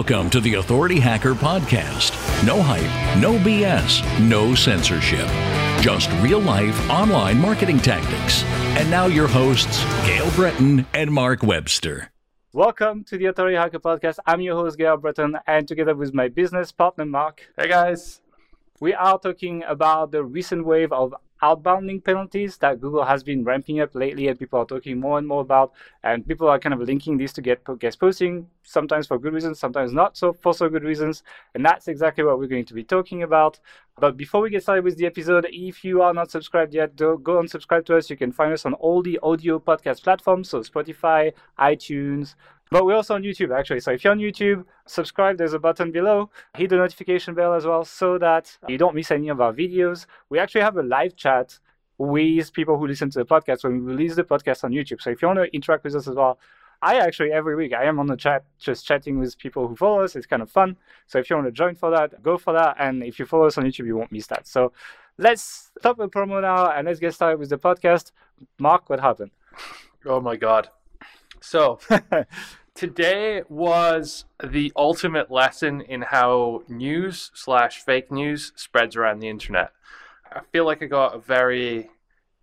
Welcome to the Authority Hacker Podcast. No hype, no BS, no censorship. Just real life online marketing tactics. And now your hosts, Gael Breton and Mark Webster. Welcome to the Authority Hacker Podcast. I'm your host, Gael Breton, and together with my business partner, Mark. Hey guys. We are talking about the recent wave of outbound link penalties that Google has been ramping up lately, and people are talking more and more about. And people are kind of linking these to get guest posting, sometimes for good reasons, sometimes not so for so good reasons. And that's exactly what we're going to be talking about. But before we get started with the episode, if you are not subscribed yet, do go and subscribe to us. You can find us on all the audio podcast platforms, so Spotify, iTunes, but we're also on YouTube, actually. So if you're on YouTube, subscribe. There's a button below. Hit the notification bell as well so that you don't miss any of our videos. We actually have a live chat with people who listen to the podcast when we release the podcast on YouTube. So if you want to interact with us as well, I actually every week I am on the chat just chatting with people who follow us. It's kind of fun. So if you want to join for that, go for that. And if you follow us on YouTube, you won't miss that. So let's stop the promo now and let's get started with the podcast. Mark, what happened? Oh my god. So today was the ultimate lesson in how news slash fake news spreads around the internet. I feel like I got a very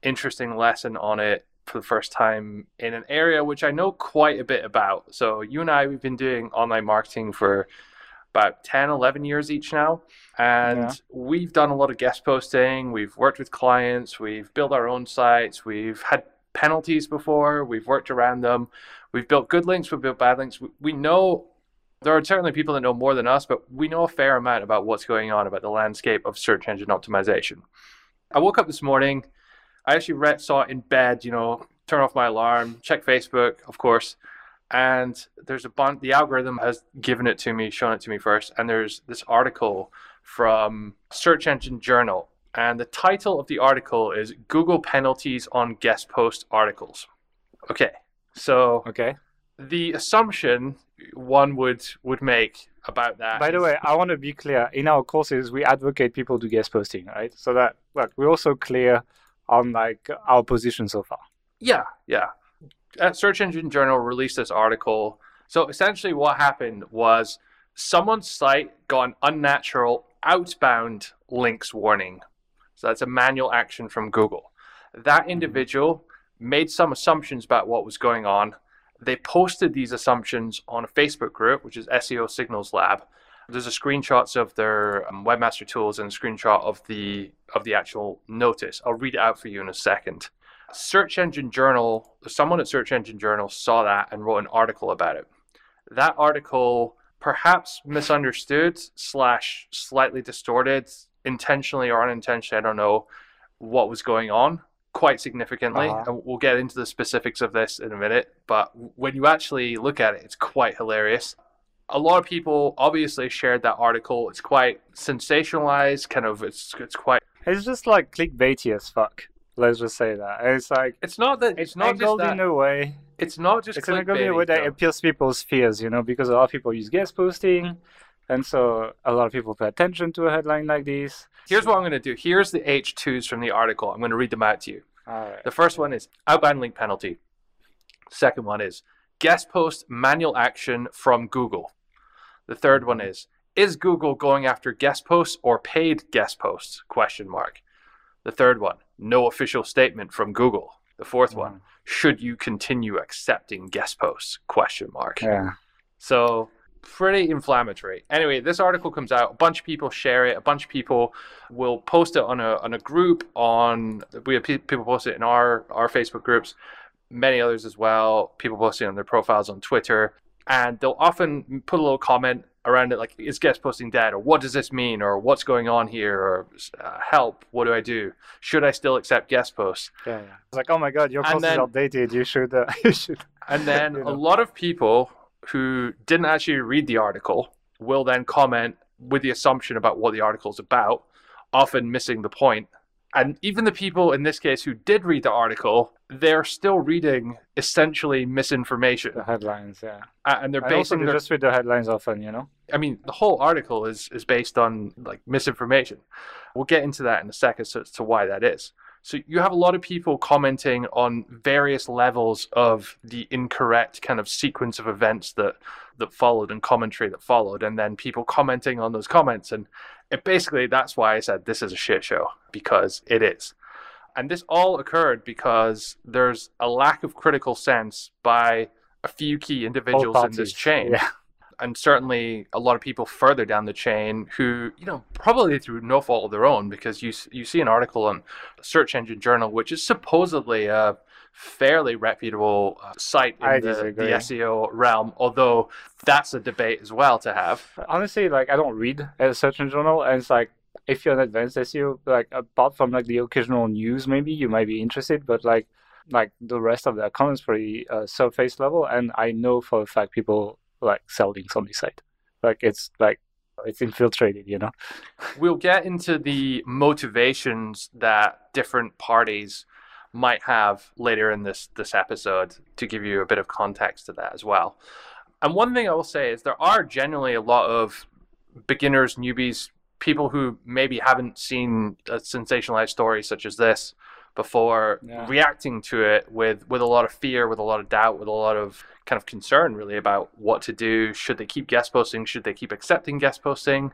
interesting lesson on it for the first time in an area which I know quite a bit about. So you and I we've been doing online marketing for about 10 11 years each now and yeah. we've done a lot of guest posting we've worked with clients we've built our own sites we've had penalties before we've worked around them We've built good links, we've built bad links. We know there are certainly people that know more than us, but we know a fair amount about what's going on about the landscape of search engine optimization. I woke up this morning. I actually read, saw it in bed, you know, turn off my alarm, check Facebook, of course, and there's a bunch. The algorithm has given it to me, shown it to me first, and there's this article from Search Engine Journal, and the title of the article is Google penalties on guest post articles. Okay, so okay, the assumption one would would make about that. By the way, I want to be clear. In our courses, we advocate people do guest posting, right? So that look, we're also clear on like our position so far. Yeah, yeah. At Search Engine Journal released this article. So essentially, what happened was someone's site got an unnatural outbound links warning. So that's a manual action from Google. That mm-hmm. individual made some assumptions about what was going on. They posted these assumptions on a Facebook group, which is SEO Signals Lab. There's a screenshots of their um, webmaster tools and a screenshot of the of the actual notice. I'll read it out for you in a second. Search Engine Journal, someone at Search Engine Journal saw that and wrote an article about it. That article, perhaps misunderstood slash slightly distorted, intentionally or unintentionally, I don't know what was going on quite significantly. Uh-huh. And we'll get into the specifics of this in a minute. But when you actually look at it, it's quite hilarious. A lot of people obviously shared that article. It's quite sensationalized, kind of. It's it's quite. It's just like clickbaity as fuck. Let's just say that. It's like it's not that it's, it's not just that, in a way. It's not just it's in a way that appeals people's fears, you know, because a lot of people use guest posting, and so a lot of people pay attention to a headline like this. Here's what I'm going to do. Here's the H2s from the article. I'm going to read them out to you. All right. The first one is outbound link penalty. Second one is guest post manual action from Google. The third one is is Google going after guest posts or paid guest posts? Question mark. The third one, no official statement from Google. The fourth mm. one, should you continue accepting guest posts? Question mark. Yeah. So pretty inflammatory. Anyway, this article comes out, a bunch of people share it, a bunch of people will post it on a on a group on we have people post it in our our Facebook groups, many others as well. People posting on their profiles on Twitter, and they'll often put a little comment around it like is guest posting dead? or what does this mean? or what's going on here? or uh, help what do i do? Should i still accept guest posts? Yeah, yeah. it's like oh my god your post is outdated. You should uh, you should and then you know. a lot of people who didn't actually read the article will then comment with the assumption about what the article is about, often missing the point. And even the people in this case who did read the article, they're still reading essentially misinformation. The headlines, yeah. And they're basing their... just read the headlines often, you know. I mean, the whole article is is based on like misinformation. We'll get into that in a second as to why that is. So you have a lot of people commenting on various levels of the incorrect kind of sequence of events that that followed and commentary that followed, and then people commenting on those comments. And it basically that's why I said this is a shit show because it is. And this all occurred because there's a lack of critical sense by a few key individuals in this chain Yeah. And certainly a lot of people further down the chain who, you know, probably through no fault of their own, because you you see an article on Search Engine Journal, which is supposedly a fairly reputable uh, site in I the, the. SEO realm, although that's a debate as well to have. honestly like i don't read a search engine journal and it's like if you're an advanced seo like apart from like the occasional news maybe you might be interested but like like the rest of the account is pretty uh, surface level and i know for a fact people like sell links on this like it's like it's infiltrated you know We'll get into the motivations that different parties might have later in this this episode to give you a bit of context to that as well. And one thing I will say is there are generally a lot of beginners, newbies, people who maybe haven't seen a sensationalized story such as this before Yeah. reacting to it with with a lot of fear, with a lot of doubt, with a lot of kind of concern really about what to do. Should they keep guest posting? Should they keep accepting guest posting?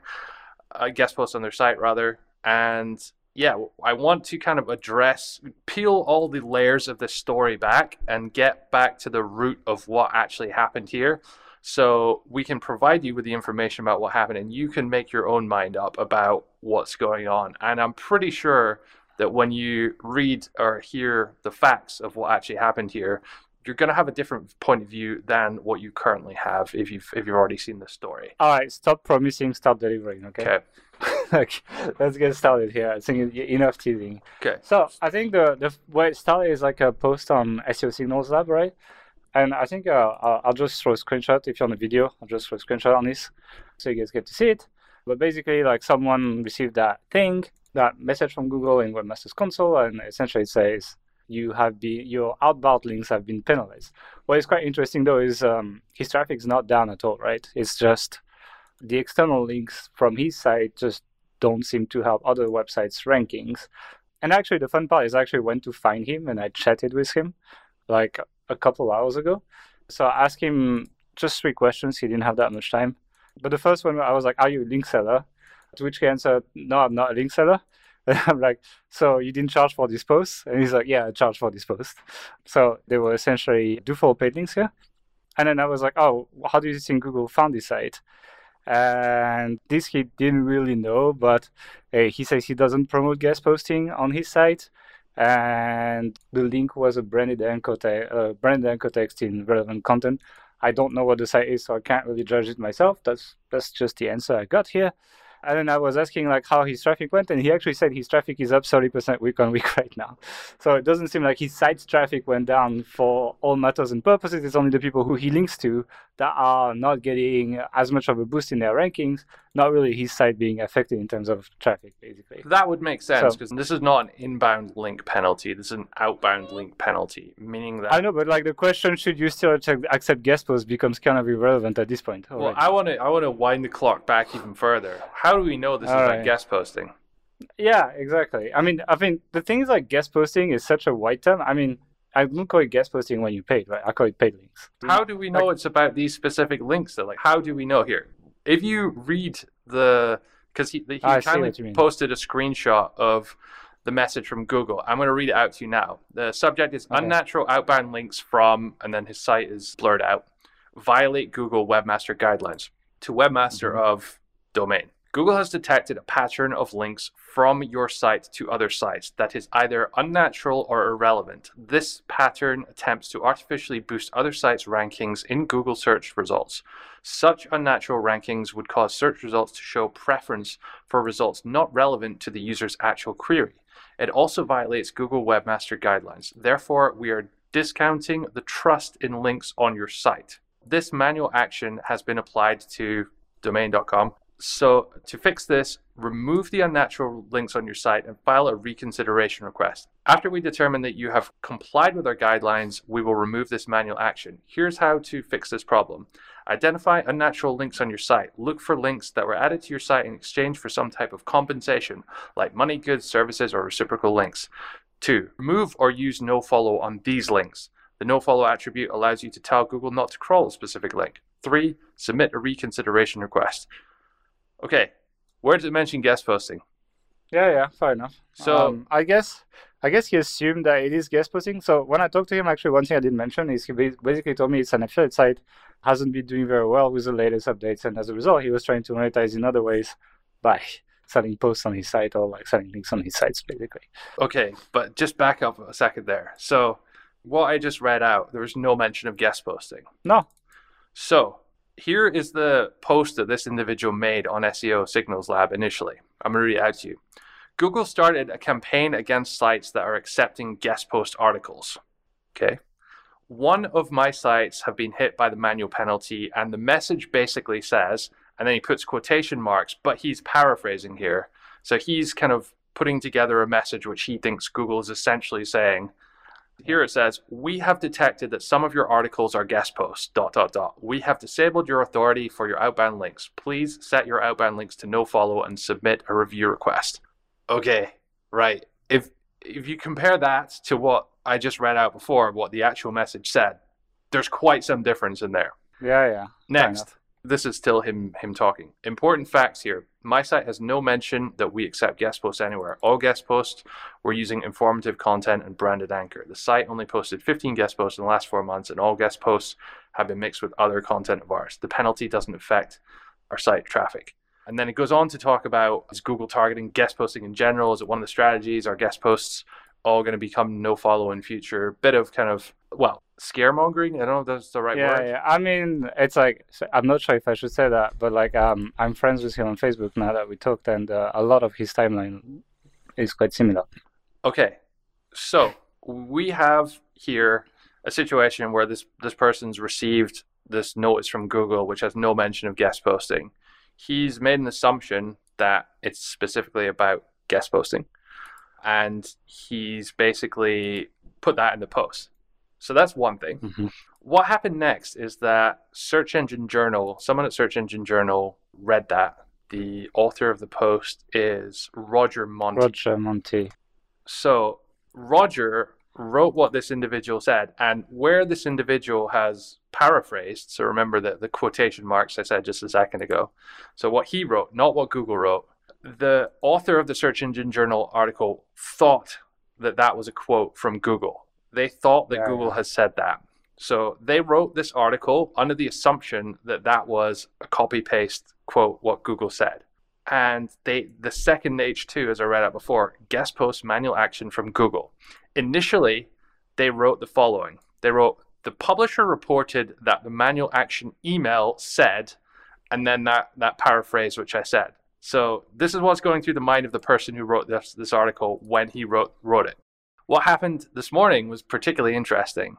Uh, guest posts on their site rather. And yeah, I want to kind of address, peel all the layers of this story back and get back to the root of what actually happened here. So we can provide you with the information about what happened and you can make your own mind up about what's going on. And I'm pretty sure that when you read or hear the facts of what actually happened here, you're going to have a different point of view than what you currently have if you've if you've already seen the story. all right stop promising stop delivering okay Okay. like let's get started here i think enough teasing Okay. So I think the the way it started is like a post on SEO Signals Lab, right? And I think uh, I'll, I'll just throw a screenshot if you're on the video. I'll just throw a screenshot on this so you guys get to see it. But basically, like someone received that thing, that message from Google in Webmaster's Console, and essentially it says you have been your outbound links have been penalized. What is quite interesting though is um, his traffic is not down at all, right? It's just the external links from his site just don't seem to help other websites' rankings. And actually, the fun part is I actually went to find him and I chatted with him like a couple hours ago. So I asked him just three questions. He didn't have that much time. But the first one, I was like, Are you a link seller? To which he answered, No, I'm not a link seller. And I'm like, So you didn't charge for this post? And he's like, Yeah, I charged for this post. So they were essentially do for paid links here. And then I was like, Oh, how do you think Google found this site? And this he didn't really know, but uh, he says he doesn't promote guest posting on his site, and the link was a branded anchor, te- uh, branded anchor text in relevant content. I don't know what the site is, so I can't really judge it myself. That's that's just the answer I got here. And then I was asking like how his traffic went, and he actually said his traffic is up 30% week on week right now. So it doesn't seem like his site's traffic went down for all matters and purposes. It's only the people who he links to that are not getting as much of a boost in their rankings, not really his site being affected in terms of traffic, basically. That would make sense So- because this is not an inbound link penalty. This is an outbound link penalty, meaning that. I know, but like the question, should you still accept guest posts, becomes kind of irrelevant at this point. Well, already. I want to I want to wind the clock back even further. How do we know this is All about right. guest posting? Yeah, exactly. I mean, I think the thing is like guest posting is such a wide term. I mean, I don't call it guest posting when you paid, right? I call it paid links. How do we know it's about these specific links? That like, how do we know here? If you read the because he he I kindly what you mean. posted a screenshot of the message from Google. I'm going to read it out to you now. The subject is Okay. unnatural outbound links from, and then his site is blurred out. Violate Google Webmaster guidelines to Webmaster Mhm. of domain. Google has detected a pattern of links from your site to other sites that is either unnatural or irrelevant. This pattern attempts to artificially boost other sites' rankings in Google search results. Such unnatural rankings would cause search results to show preference for results not relevant to the user's actual query. It also violates Google Webmaster guidelines. Therefore, we are discounting the trust in links on your site. This manual action has been applied to domain.com. So, to fix this, remove the unnatural links on your site and file a reconsideration request. After we determine that you have complied with our guidelines, we will remove this manual action. Here's how to fix this problem. Identify unnatural links on your site. Look for links that were added to your site in exchange for some type of compensation, like money, goods, services, or reciprocal links. Two, remove or use nofollow on these links. The nofollow attribute allows you to tell Google not to crawl a specific link. Three, submit a reconsideration request. Okay, where did it mention guest posting? Yeah, yeah, fair enough. So- um, I guess I guess he assumed that it is guest posting. So when I talked to him, actually, one thing I didn't mention is he basically told me it's an affiliate site, hasn't been doing very well with the latest updates, and as a result, he was trying to monetize in other ways by selling posts on his site or like selling links on his sites, basically. Okay, but just back up a second there. So, what I just read out, there was no mention of guest posting. No, So, here is the post that this individual made on SEO Signals Lab initially. I'm going to read it out to you. Google started a campaign against sites that are accepting guest post articles. Okay. One of my sites have been hit by the manual penalty, and the message basically says, and then he puts quotation marks, but he's paraphrasing here. So he's kind of putting together a message which he thinks Google is essentially saying, here it says, we have detected that some of your articles are guest posts, dot, dot, dot. We have disabled your authority for your outbound links. Please set your outbound links to no follow and submit a review request. Okay, right. If if you compare that to what I just read out before, what the actual message said, there's quite some difference in there. yeah, yeah. Fair Next, enough. This is still him him talking. Important facts here. My site has no mention that we accept guest posts anywhere. All guest posts were using informative content and branded anchor. The site only posted 15 guest posts in the last four months, and all guest posts have been mixed with other content of ours. The penalty doesn't affect our site traffic. And then it goes on to talk about is Google targeting guest posting in general? Is it one of the strategies? Are guest posts all going to become no follow in future? Bit of kind of well scaremongering. I don't know if that's the right yeah, word. yeah. I mean, it's like I'm not sure if I should say that, but like, um, I'm friends with him on Facebook now that we talked, and uh, a lot of his timeline is quite similar. Okay, so we have here a situation where this this person's received this notice from Google, which has no mention of guest posting. He's made an assumption that it's specifically about guest posting, and he's basically put that in the post. So that's one thing. Mhm. What happened next is that Search Engine Journal, someone at Search Engine Journal read that. The author of the post is Roger Montti. Roger Montti. So Roger wrote what this individual said, and where this individual has paraphrased. So remember that the quotation marks I said just a second ago. So what he wrote, not what Google wrote. The author of the Search Engine Journal article thought that that was a quote from Google. They thought that Yeah, Google has said that. So they wrote this article under the assumption that that was a copy paste quote what Google said and they the second H2, as I read out before, guest post manual action from Google. Initially, they wrote the following. They wrote the publisher reported that the manual action email said, and then that that paraphrase which I said. So this is what's going through the mind of the person who wrote this this article when he wrote wrote it. What happened this morning was particularly interesting.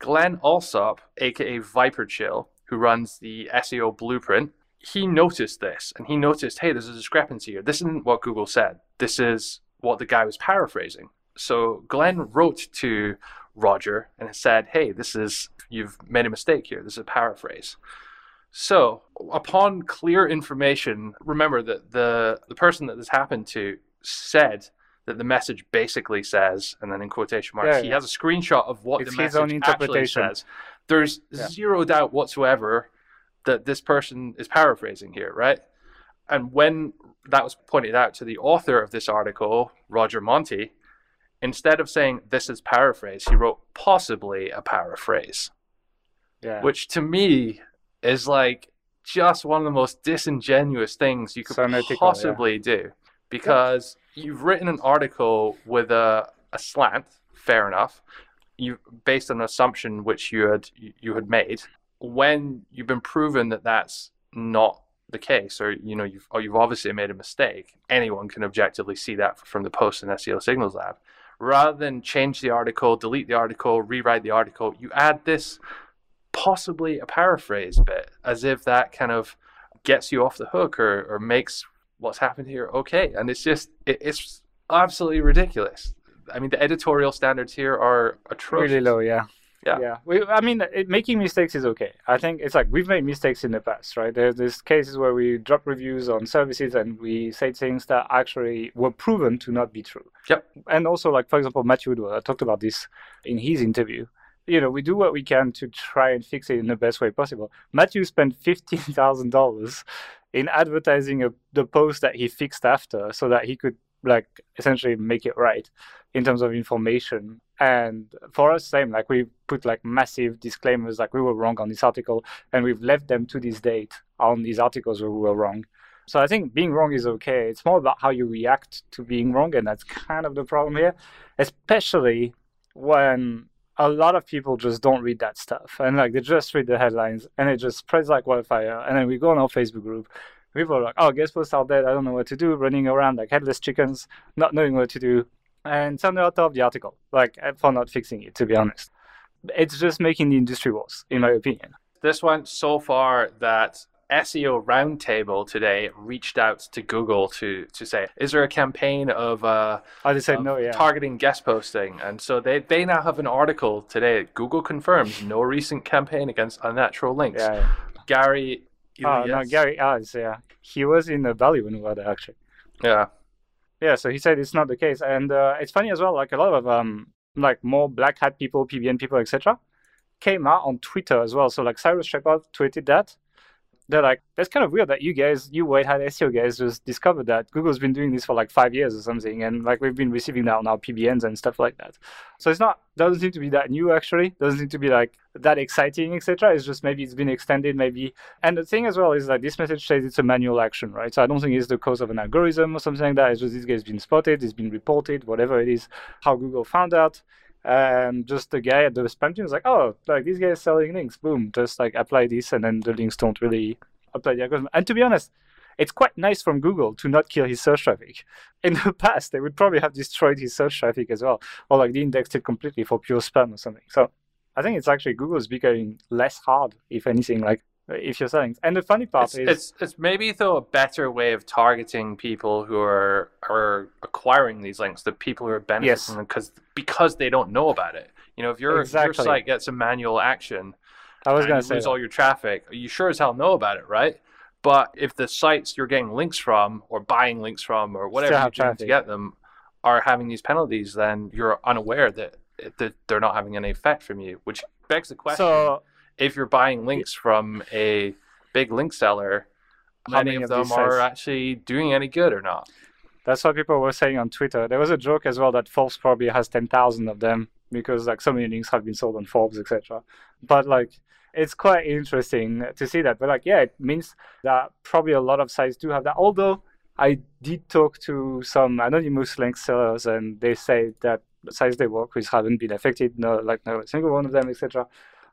Glen Allsopp, aka ViperChill, who runs the SEO Blueprint, he noticed this and he noticed, hey, there's a discrepancy here. This isn't what Google said. This is what the guy was paraphrasing. So Glen wrote to Roger and said, hey, this is, you've made a mistake here. This is a paraphrase. So upon clear information, remember that the, the person that this happened to said that the message basically says, and then in quotation marks, Yeah, he yeah. has a screenshot of what It's the his message actually says. There's Yeah. zero doubt whatsoever that this person is paraphrasing here, right? And when that was pointed out to the author of this article, Roger Montti, instead of saying this is paraphrase, he wrote possibly a paraphrase, Yeah. which to me is like just one of the most disingenuous things you could unethical, yeah. possibly do because you've written an article with a, a slant, fair enough, you based on an assumption which you had you had made. When you've been proven that that's not the case, or you know you've or you've obviously made a mistake, anyone can objectively see that from the post in SEO Signals Lab. Rather than change the article, delete the article, rewrite the article, you add this possibly a paraphrase bit, as if that kind of gets you off the hook or, or makes what's happened here okay. And it's just it, it's absolutely ridiculous. I mean, the editorial standards here are atrocious. really low, yeah. Yeah. yeah. We, I mean, it, making mistakes is okay. I think it's like we've made mistakes in the past, right? There's this cases where we drop reviews on services and we say things that actually were proven to not be true. Yep. And also, like for example, Matthew Woodward I talked about this in his interview. You know, we do what we can to try and fix it in the best way possible. Matthew spent fifteen thousand dollars in advertising a, the post that he fixed after, so that he could like essentially make it right in terms of information. And for us same like we put like massive disclaimers like we were wrong on this article and we've left them to this date on these articles where we were wrong. So i think being wrong is okay. It's more about how you react to being wrong and that's kind of the problem here especially when a lot of people just don't read that stuff. And like they just read the headlines and it just spreads like wildfire. And then we go on our facebook group. People are like oh guest posts are dead i don't know what to do running around like headless chickens not knowing what to do. And some out of the article, like uh, for not fixing it, to be honest. It's just making the industry worse, in my opinion. This went so far that SEO Roundtable today reached out to Google to to say, is there a campaign of uh, I just said no, yeah, targeting guest posting? And so they they now have an article today. Google confirms no recent campaign against unnatural links. Yeah, yeah. Gary. Oh yes. no, Gary Illyes, yeah, he was in the valley Value Nevada actually. Yeah, yeah, so he said it's not the case, and uh, it's funny as well. Like a lot of um, like more black hat people, PBN people, etc., came out on Twitter as well. So like Cyrus Shepard tweeted that, they're like, that's kind of weird that you guys, you white hat SEO guys, just discovered that Google's been doing this for like five years or something, and like we've been receiving that on our PBNs and stuff like that. So it's not doesn't seem to be that new actually. Doesn't seem to be like that exciting, etc. It's just maybe it's been extended, maybe. And the thing as well is that this message says it's a manual action, right? So I don't think it's the cause of an algorithm or something like that. It's just this guy's been spotted, it's been reported, whatever it is, how Google found out and just the guy at the spam team was like, oh, like these guys selling links. Boom, just like apply this, and then the links don't really apply the algorithm. And to be honest, it's quite nice from Google to not kill his search traffic. In the past, they would probably have destroyed his search traffic as well, or like de-indexed it completely for pure spam or something. So I think it's actually Google is becoming less hard, if anything. Like Uh, if you're selling. And the funny part it's, is it's it's maybe though a better way of targeting people who are are acquiring these links, the people who are benefiting yes. from them because because they don't know about it. You know, if your exactly. if your site gets a manual action, I was going to say lose that. all your traffic, you sure as hell know about it, right? But if the sites you're getting links from or buying links from or whatever you're doing to get them are having these penalties, then you're unaware that, that they're not having any effect from you, which begs the question. So, if you're buying links from a big link seller, how many, of, them are actually doing any good or not? That's what people were saying on Twitter. There was a joke as well that Forbes probably has 10,000 of them because like so many links have been sold on Forbes, etc. But like it's quite interesting to see that. But like yeah, it means that probably a lot of sites do have that. Although I did talk to some anonymous link sellers and they say that the sites they work with haven't been affected, no like no single one of them, etc.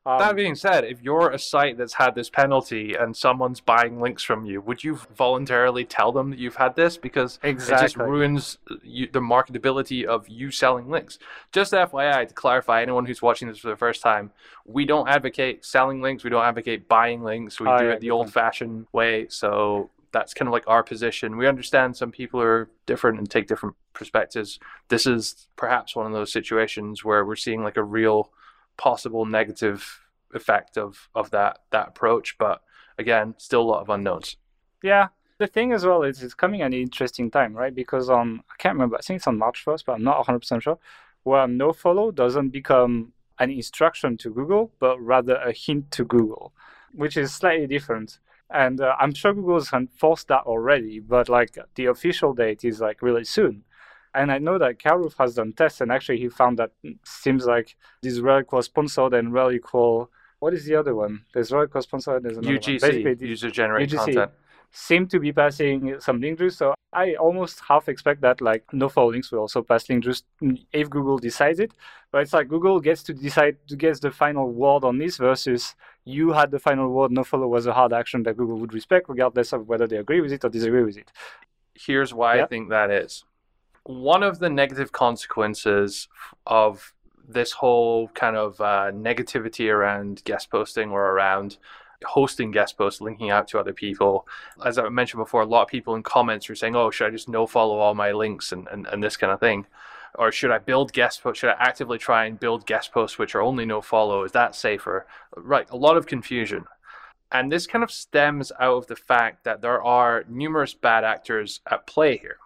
Um, that being said, if you're a site that's had this penalty and someone's buying links from you, would you voluntarily tell them that you've had this? Because exactly. it just ruins you, the marketability of you selling links. Just FYI, to clarify, anyone who's watching this for the first time, we don't advocate selling links. We don't advocate buying links. We oh, do it the old fashioned way. So that's kind of like our position. We understand some people are different and take different perspectives. This is perhaps one of those situations where we're seeing like a real possible negative effect of of that that approach. But again, still a lot of unknowns. Yeah. The thing as well is it's coming at an interesting time, right? Because on I can't remember, I think it's on March first, but I'm not 100 percent sure. Where no follow doesn't become an instruction to Google, but rather a hint to Google, which is slightly different. And uh, I'm sure Google's enforced that already, but like the official date is like really soon. And I know that Karuf has done tests, and actually he found that mm, seems like this rel equals sponsored and relic equal. What is the other one? There's rel equals sponsored. There's another UGC, one. user generated content. Seem to be passing some link juice, so I almost half expect that like no follow links will also pass link juice mm, if Google decides it. But it's like Google gets to decide to get the final word on this versus you had the final word. No follow was a hard action that Google would respect, regardless of whether they agree with it or disagree with it. Here's why yeah. I think that is one of the negative consequences of this whole kind of uh, negativity around guest posting or around hosting guest posts, linking out to other people. As I mentioned before, a lot of people in comments are saying, oh, should I just no follow all my links and, and, and this kind of thing. or should I build guest posts? Should I actively try and build guest posts which are only no follow? Is that safer? Right, a lot of confusion. And this kind of stems out of the fact that there are numerous bad actors at play here.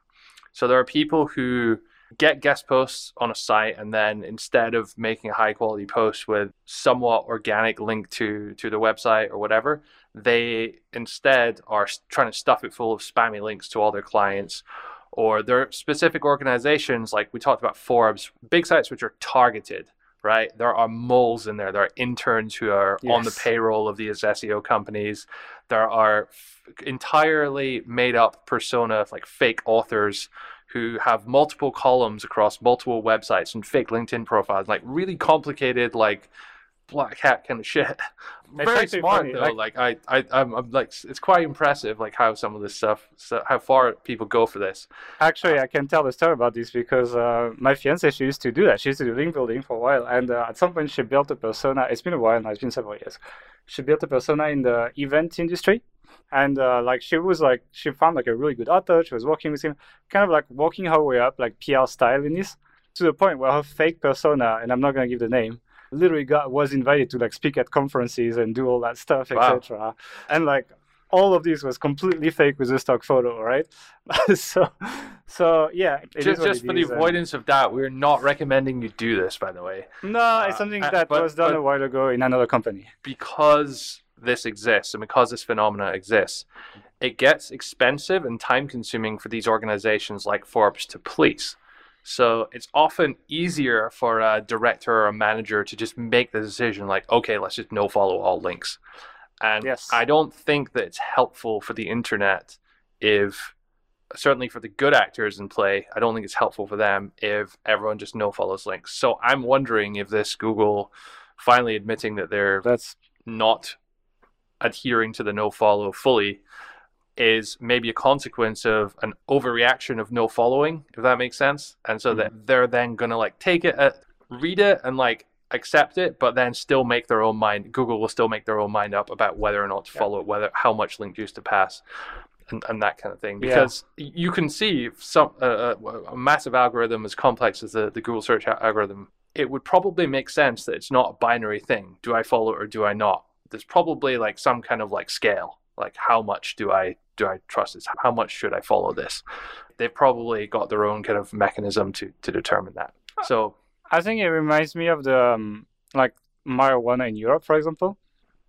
So there are people who get guest posts on a site and then instead of making a high quality post with somewhat organic link to to the website or whatever they instead are trying to stuff it full of spammy links to all their clients or their specific organizations like we talked about Forbes, big sites which are targeted, right? There are moles in there. There are interns who are yes. on the payroll of these SEO companies. There are f- entirely made up persona like fake authors who have multiple columns across multiple websites and fake LinkedIn profiles, like really complicated, like black hat kind of shit. Very smart funny. though. Like, like I, I, I'm, I'm, like, it's quite impressive, like how some of this stuff, so how far people go for this. Actually, uh, I can tell the story about this because uh, my fiance she used to do that. She used to do link building for a while, and uh, at some point she built a persona. It's been a while now. It's been several years. She built a persona in the event industry, and uh, like she was like she found like a really good author. She was working with him, kind of like walking her way up, like PR style in this, to the point where her fake persona, and I'm not gonna give the name literally got was invited to like speak at conferences and do all that stuff, wow. etc. And like all of this was completely fake with a stock photo, right? so, so yeah. Just, just for the avoidance of doubt, we're not recommending you do this, by the way. No, uh, it's something uh, that but, was done a while ago in another company. Because this exists and because this phenomena exists, it gets expensive and time consuming for these organizations like Forbes to police. So it's often easier for a director or a manager to just make the decision like, okay, let's just no follow all links. And yes. I don't think that it's helpful for the internet if certainly for the good actors in play, I don't think it's helpful for them if everyone just no follows links. So I'm wondering if this Google finally admitting that they're that's not adhering to the no follow fully is maybe a consequence of an overreaction of no following, if that makes sense. And so mm-hmm. that they're then gonna like take it, uh, read it, and like accept it, but then still make their own mind. Google will still make their own mind up about whether or not to yeah. follow it, whether how much link juice to pass. And, and that kind of thing, because yeah. you can see some uh, a massive algorithm as complex as the, the Google search algorithm. It would probably make sense that it's not a binary thing. Do I follow or do I not? There's probably like some kind of like scale like how much do I do I trust this? How much should I follow this? They've probably got their own kind of mechanism to to determine that. So I think it reminds me of the um, like marijuana in Europe, for example.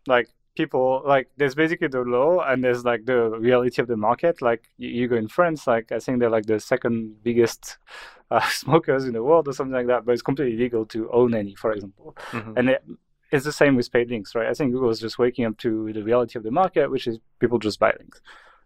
Like people like there's basically the law and there's like the reality of the market. Like you, you go in France, like I think they're like the second biggest uh, smokers in the world or something like that, but it's completely illegal to own any, for example. Mm-hmm. And it, it's the same with paid links, right? I think Google is just waking up to the reality of the market, which is people just buy links.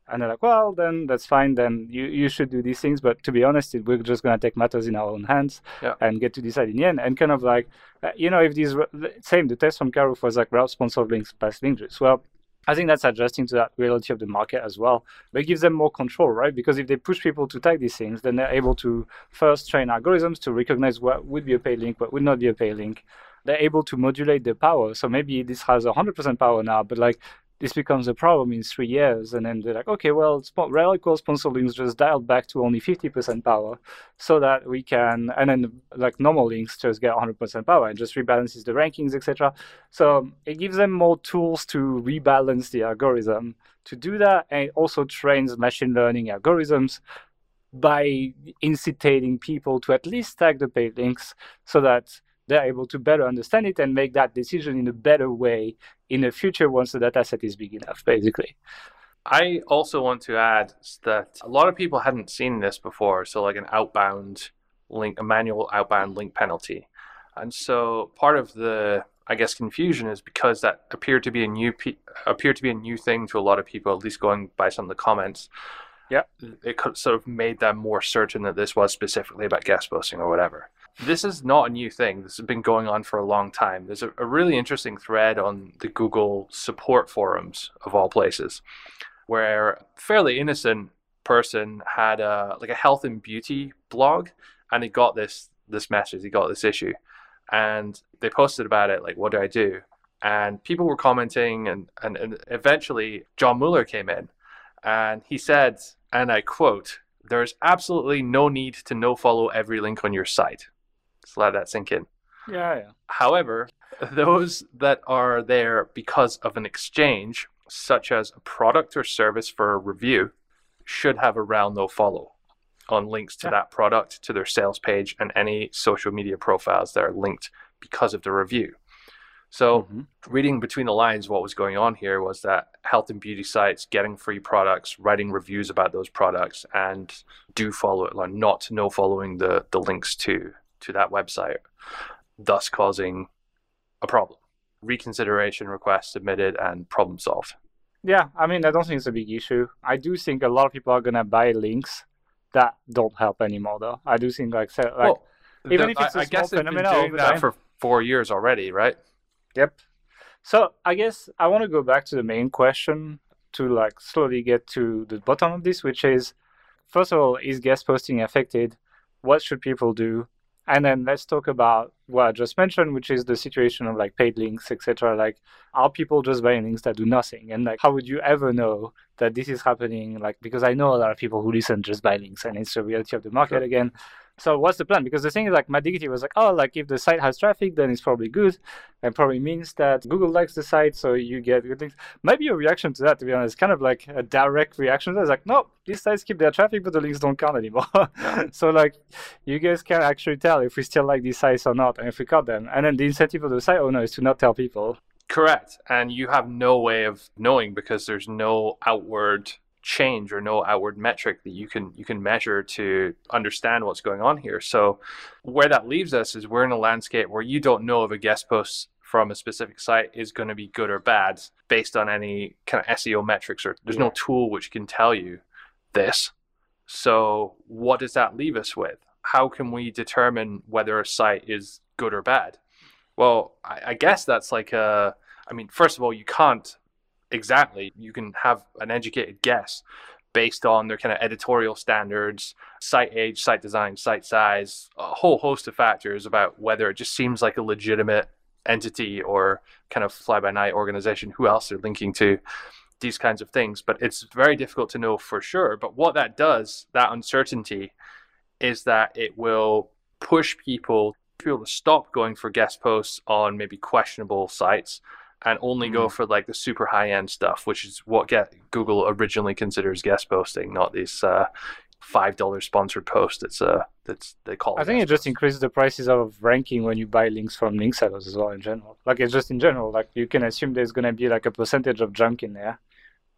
And they're like, well, then that's fine. Then you, you should do these things. But to be honest, we're just going to take matters in our own hands yeah. and get to decide in the end. And kind of like, uh, you know, if these, same, the test from Carouf was like route sponsored links past links. Well, I think that's adjusting to that reality of the market as well. But it gives them more control, right? Because if they push people to tag these things, then they're able to first train algorithms to recognize what would be a paid link, what would not be a paid link, they're able to modulate the power. So maybe this has 100% power now, but like this becomes a problem in three years. And then they're like, okay, well, radical sponsor links just dialed back to only 50% power so that we can, and then like normal links just get 100% power and just rebalances the rankings, etc. So it gives them more tools to rebalance the algorithm to do that. And it also trains machine learning algorithms by incitating people to at least tag the paid links so that they're able to better understand it and make that decision in a better way in the future once the data set is big enough, basically. I also want to add that a lot of people hadn't seen this before. So, like an outbound link, a manual outbound link penalty. And so, part of the, I guess, confusion is because that appeared to be a new appeared to be a new thing to a lot of people, at least going by some of the comments. Yeah, it sort of made them more certain that this was specifically about guest posting or whatever this is not a new thing. This has been going on for a long time. There's a, a really interesting thread on the Google support forums of all places, where a fairly innocent person had a like a health and beauty blog, and he got this this message. He got this issue, and they posted about it. Like, what do I do? And people were commenting, and and, and eventually John Mueller came in, and he said, and I quote there's absolutely no need to no follow every link on your site. Just let that sink in. Yeah, yeah. However, those that are there because of an exchange, such as a product or service for a review, should have a round no follow on links to Yeah. that product, to their sales page, and any social media profiles that are linked because of the review. So, Mhm. reading between the lines, what was going on here was that health and beauty sites getting free products, writing reviews about those products, and do follow it, like not no following the the links to to that website, thus causing a problem. Reconsideration request submitted and problem solved. Yeah, I mean, I don't think it's a big issue. I do think a lot of people are gonna buy links that don't help anymore, though. I do think like, say, like well, even the- if it's a I I guess small they've been phenomenon doing that time. for four years already, right? Yep. So I guess I want to go back to the main question to like slowly get to the bottom of this, which is first of all, is guest posting affected? What should people do? And then let's talk about what I just mentioned, which is the situation of like paid links, etc. Like, are people just buying links that do nothing? And like, how would you ever know that this is happening? Like, because I know a lot of people who listen just buy links, and it's the reality of the market Sure. again. So what's the plan? Because the thing is, like, my dignity was like, oh, like if the site has traffic, then it's probably good. And probably means that Google likes the site, so you get good things. Maybe a reaction to that, to be honest, kind of like a direct reaction. It's like, no, these sites keep their traffic, but the links don't count anymore. so like, you guys can actually tell if we still like these sites or not, and if we cut them. And then the incentive of the site owner is to not tell people. Correct. And you have no way of knowing because there's no outward change or no outward metric that you can you can measure to understand what's going on here. So where that leaves us is we're in a landscape where you don't know if a guest post from a specific site is going to be good or bad based on any kind of SEO metrics or there's no tool which can tell you this. So what does that leave us with? How can we determine whether a site is good or bad? Well, I, I guess that's like a. I mean, first of all, you can't exactly. You can have an educated guess based on their kind of editorial standards, site age, site design, site size, a whole host of factors about whether it just seems like a legitimate entity or kind of fly by night organization, who else they're linking to, these kinds of things. But it's very difficult to know for sure. But what that does, that uncertainty, is that it will push people people to stop going for guest posts on maybe questionable sites and only go for like the super high end stuff, which is what get Google originally considers guest posting, not these uh, five dollar sponsored post. It's uh that's they call. I think it just increases the prices of ranking when you buy links from link sellers as well in general. Like it's just in general, like you can assume there's gonna be like a percentage of junk in there.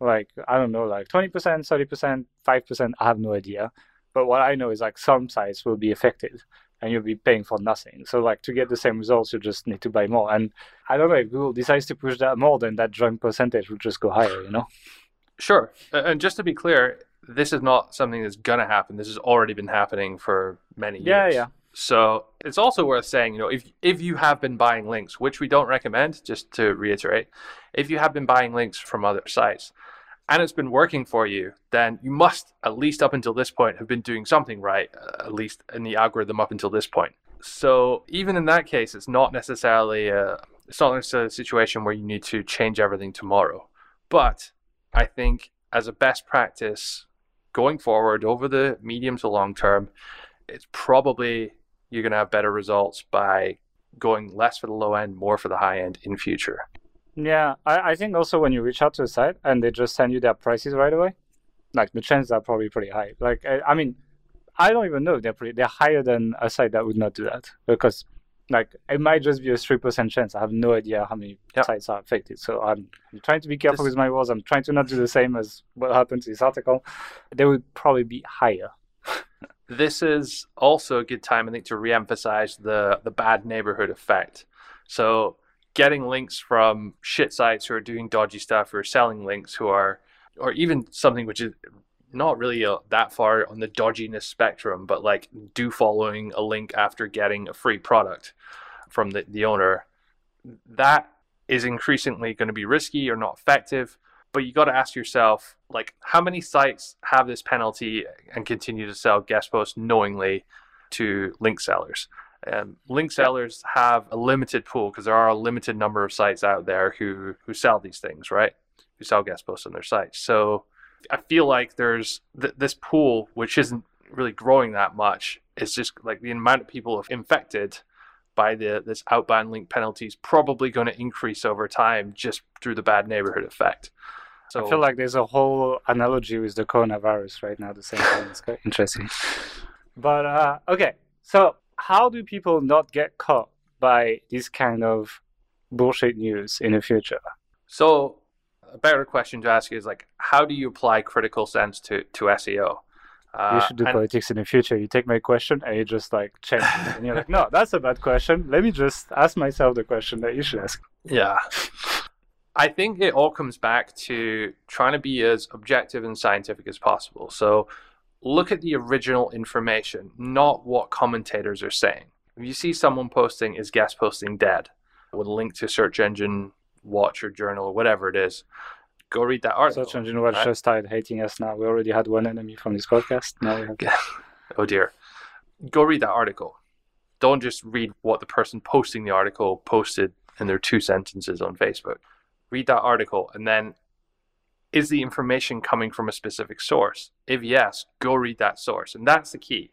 Like I don't know, like twenty percent, thirty percent, five percent, I have no idea. But what I know is like some sites will be affected and you'll be paying for nothing. So like to get the same results you just need to buy more. And I don't know if Google decides to push that more then that junk percentage will just go higher, you know? Sure. And just to be clear, this is not something that's going to happen. This has already been happening for many years. Yeah, yeah. So it's also worth saying, you know, if if you have been buying links, which we don't recommend, just to reiterate, if you have been buying links from other sites and it's been working for you, then you must at least up until this point have been doing something right, uh, at least in the algorithm up until this point. So even in that case, it's not necessarily a it's not necessarily a situation where you need to change everything tomorrow. But I think as a best practice going forward over the medium to long term, it's probably you're going to have better results by going less for the low end, more for the high end in future. Yeah, I, I think also when you reach out to a site and they just send you their prices right away, like the chances are probably pretty high. Like I, I mean, I don't even know if they're pretty, they're higher than a site that would not do that because like it might just be a three percent chance. I have no idea how many Yep. sites are affected. So I'm, I'm trying to be careful This- with my words. I'm trying to not do the same as what happened to this article. They would probably be higher. This is also a good time, I think, to re-emphasize the the bad neighborhood effect. So getting links from shit sites who are doing dodgy stuff, are selling links, who are, or even something which is not really uh that far on the dodginess spectrum, but like do following a link after getting a free product from the, the owner, that is increasingly going to be risky or not effective. But you got to ask yourself, like, how many sites have this penalty and continue to sell guest posts knowingly to link sellers? Um, link sellers have a limited pool because there are a limited number of sites out there who who sell these things, right? Who sell guest posts on their sites. So I feel like there's th- this pool which isn't really growing that much. It's just like the amount of people infected by the this outbound link penalty is probably going to increase over time just through the bad neighborhood effect. So I feel like there's a whole analogy with the coronavirus right now. The same thing. It's quite interesting. But uh, okay, so how do people not get caught by this kind of bullshit news in the future? So a better question to ask is like, how do you apply critical sense to to SEO? Uh, you should do and, politics in the future. You take my question and you just like change it. And you're like, no, that's a bad question. Let me just ask myself the question that you should ask. Yeah. I think it all comes back to trying to be as objective and scientific as possible. So look at the original information, not what commentators are saying. If you see someone posting, is guest posting dead? With a link to search engine watch or journal or whatever it is, go read that article. Search engine watch right? just started hating us now. We already had one enemy from this podcast. Now we have. oh dear. Go read that article. Don't just read what the person posting the article posted in their two sentences on Facebook read that article, and then is the information coming from a specific source? If yes, go read that source. And that's the key.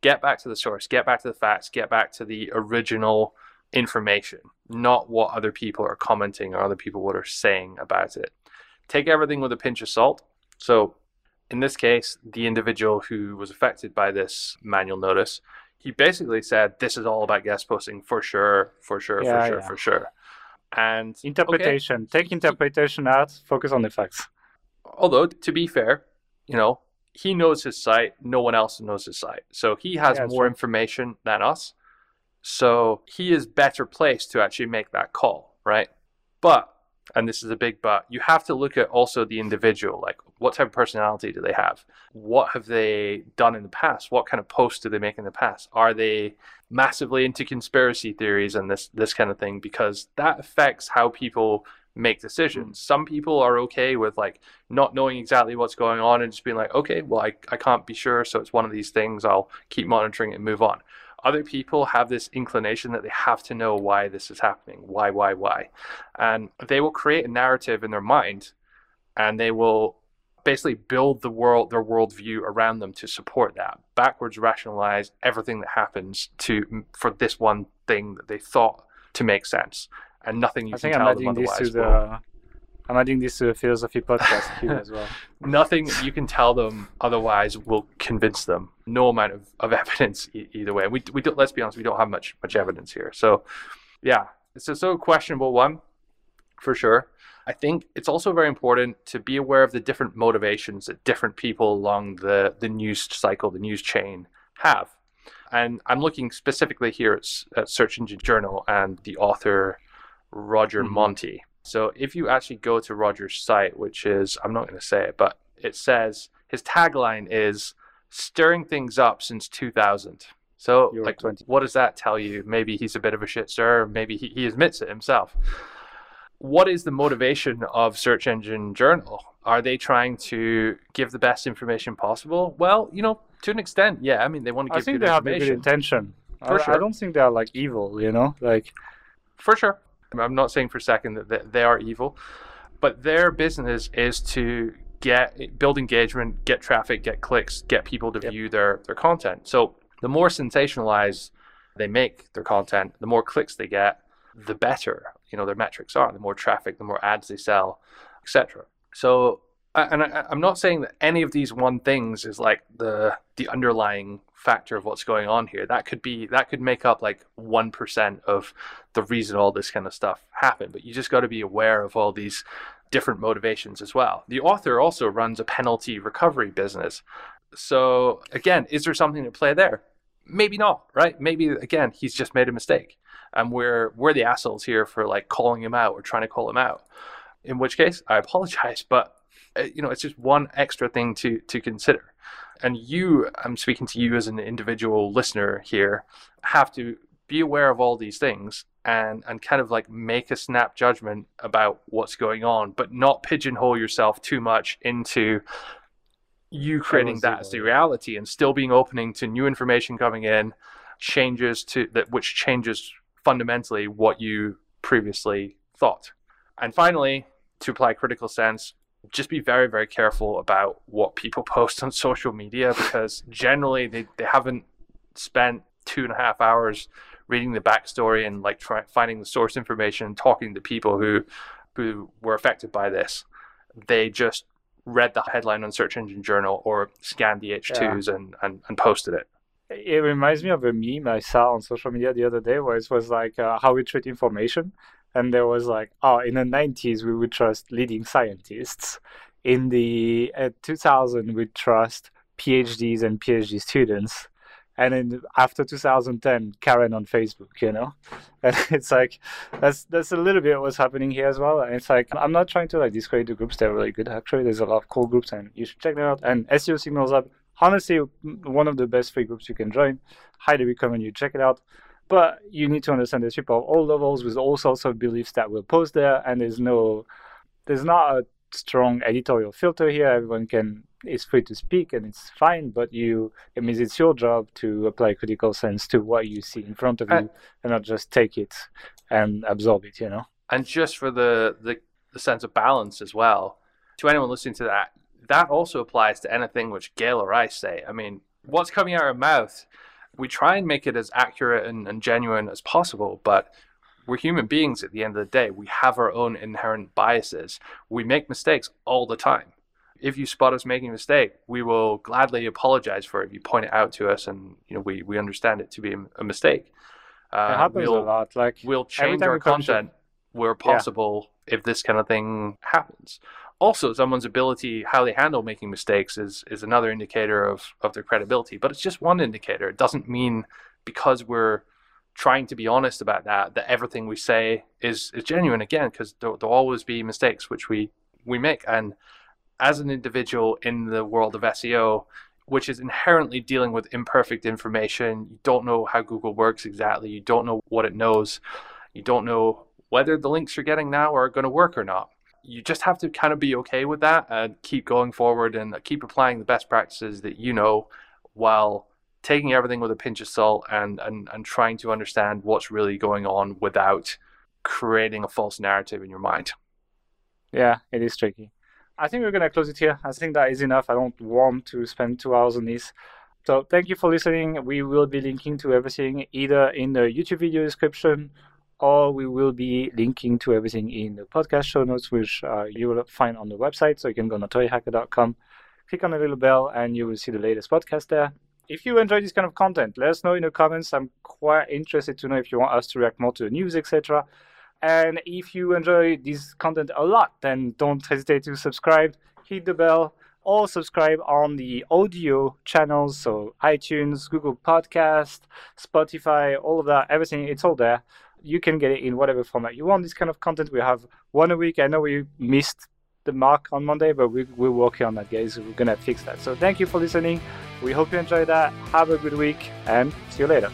Get back to the source, get back to the facts, get back to the original information, not what other people are commenting or other people what are saying about it. Take everything with a pinch of salt. So in this case, the individual who was affected by this manual notice, he basically said, This is all about guest posting for sure, for sure, yeah, for sure, yeah. for sure and interpretation. Okay. Take interpretation out. Focus on the facts. Although to be fair, you know he knows his site. No one else knows his site, so he has yeah, more information than us. So he is better placed to actually make that call, right? But and this is a big but, you have to look at also the individual. Like, what type of personality do they have? What have they done in the past? What kind of posts do they make in the past? Are they massively into conspiracy theories and this this kind of thing? Because that affects how people make decisions. Hmm. Some people are okay with like not knowing exactly what's going on and just being like, okay, well, I, I can't be sure, so it's one of these things. I'll keep monitoring it and move on other people have this inclination that they have to know why this is happening why why why and they will create a narrative in their mind and they will basically build the world their worldview around them to support that backwards rationalize everything that happens to for this one thing that they thought to make sense and nothing you I can think tell I'm them otherwise to the uh, I'm adding this to the philosophy podcast here as well. Nothing you can tell them otherwise will convince them. No amount of, of evidence e- either way. We, we don't, let's be honest, we don't have much much evidence here. So, yeah, it's a so questionable one for sure. I think it's also very important to be aware of the different motivations that different people along the, the news cycle, the news chain have. And I'm looking specifically here at, at Search Engine Journal and the author Roger mm-hmm. Montti. So if you actually go to Roger's site, which is, I'm not going to say it, but it says his tagline is stirring things up since 2000. So, You're like, 20. what does that tell you? Maybe he's a bit of a shit stir. Maybe he, he admits it himself. What is the motivation of Search Engine Journal? Are they trying to give the best information possible? Well, you know, to an extent, yeah. I mean, they want to give I think they have a good intention. For I, sure. I don't think they are like evil, you know, like for sure. I'm not saying for a second that they are evil, but their business is to get build engagement, get traffic, get clicks, get people to yep. view their their content. So the more sensationalized they make their content, the more clicks they get, the better you know their metrics are. The more traffic, the more ads they sell, etc. So and I, am not saying that any of these one things is like the the underlying factor of what's going on here. That could be that could make up like one percent of the reason all this kind of stuff happened. But you just got to be aware of all these different motivations as well. The author also runs a penalty recovery business. So again, is there something to play there? Maybe not, right? Maybe again, he's just made a mistake. And we're we're the assholes here for like calling him out or trying to call him out. In which case, I apologize, but Uh, you know, it's just one extra thing to to consider. And you, I'm speaking to you as an individual listener here, have to be aware of all these things and and kind of like make a snap judgment about what's going on, but not pigeonhole yourself too much into you creating that as the reality and still being opening to new information coming in, changes to that which changes fundamentally what you previously thought. And finally, to apply critical sense, just be very, very careful about what people post on social media because generally they, they haven't spent two and a half hours reading the backstory and like try, finding the source information and talking to people who who were affected by this. They just read the headline on Search Engine Journal or scanned the H2s yeah. and, and, and posted it. It reminds me of a meme I saw on social media the other day where it was like uh, how we treat information. And there was like, oh, in the 90s, we would trust leading scientists. In the uh, 2000, we trust PhDs and PhD students. And then after 2010 karen on facebook you know? And it's like that's that's a little bit what's happening here as well. And it's like i'm not trying to like discredit the groups. They're really good actually. There's a lot of cool groups and you should check them out. And SEO Signals Lab honestly one of the best free groups you can join. Highly recommend you check it out but you need to understand there's people of all levels with all sorts of beliefs that will post there and there's no there's not a strong editorial filter here everyone can is free to speak and it's fine, but you it means it's your job to apply critical sense to what you see in front of you and, and not just take it and absorb it, you know. And just for the, the the sense of balance as well, to anyone listening to that, that also applies to anything which Gael or I say. I mean, what's coming out of our mouth, we try and make it as accurate and, and genuine as possible, but we're human beings at the end of the day. We have our own inherent biases. We make mistakes all the time if you spot us making a mistake, we will gladly apologize for it you point it out to us, and you know we, we understand it to be a, mistake. Uh, it happens we'll, a lot. Like we'll change our content where possible yeah. if this kind of thing happens. Also, someone's ability, how they handle making mistakes, is is another indicator of of their credibility. But it's just one indicator. It doesn't mean because we're trying to be honest about that that everything we say is is genuine. Again, because there, there'll always be mistakes which we we make and as an individual in the world of SEO, which is inherently dealing with imperfect information, you don't know how Google works exactly, you don't know what it knows, you don't know whether the links you're getting now are going to work or not. You just have to kind of be okay with that and keep going forward and uh, keep applying the best practices that you know while taking everything with a pinch of salt and, and, and trying to understand what's really going on without creating a false narrative in your mind. Yeah, it is tricky. I think we're going to close it here. I think that is enough. I don't want to spend two hours on this. So thank you for listening. We will be linking to everything either in the YouTube video description or we will be linking to everything in the podcast show notes, which uh, you will find on the website. So you can go to authorityhacker.com, click on the little bell, and you will see the latest podcast there. If you enjoy this kind of content, let us know in the comments. I'm quite interested to know if you want us to react more to the news, etc. And if you enjoy this content a lot, then don't hesitate to subscribe, hit the bell, or subscribe on the audio channels, so iTunes, Google Podcast, Spotify, all of that, everything, it's all there. You can get it in whatever format you want. This kind of content we have one a week. I know we missed the mark on Monday, but we, we're working on that, guys. We're gonna fix that. So thank you for listening. We hope you enjoyed that. Have a good week, and see you later.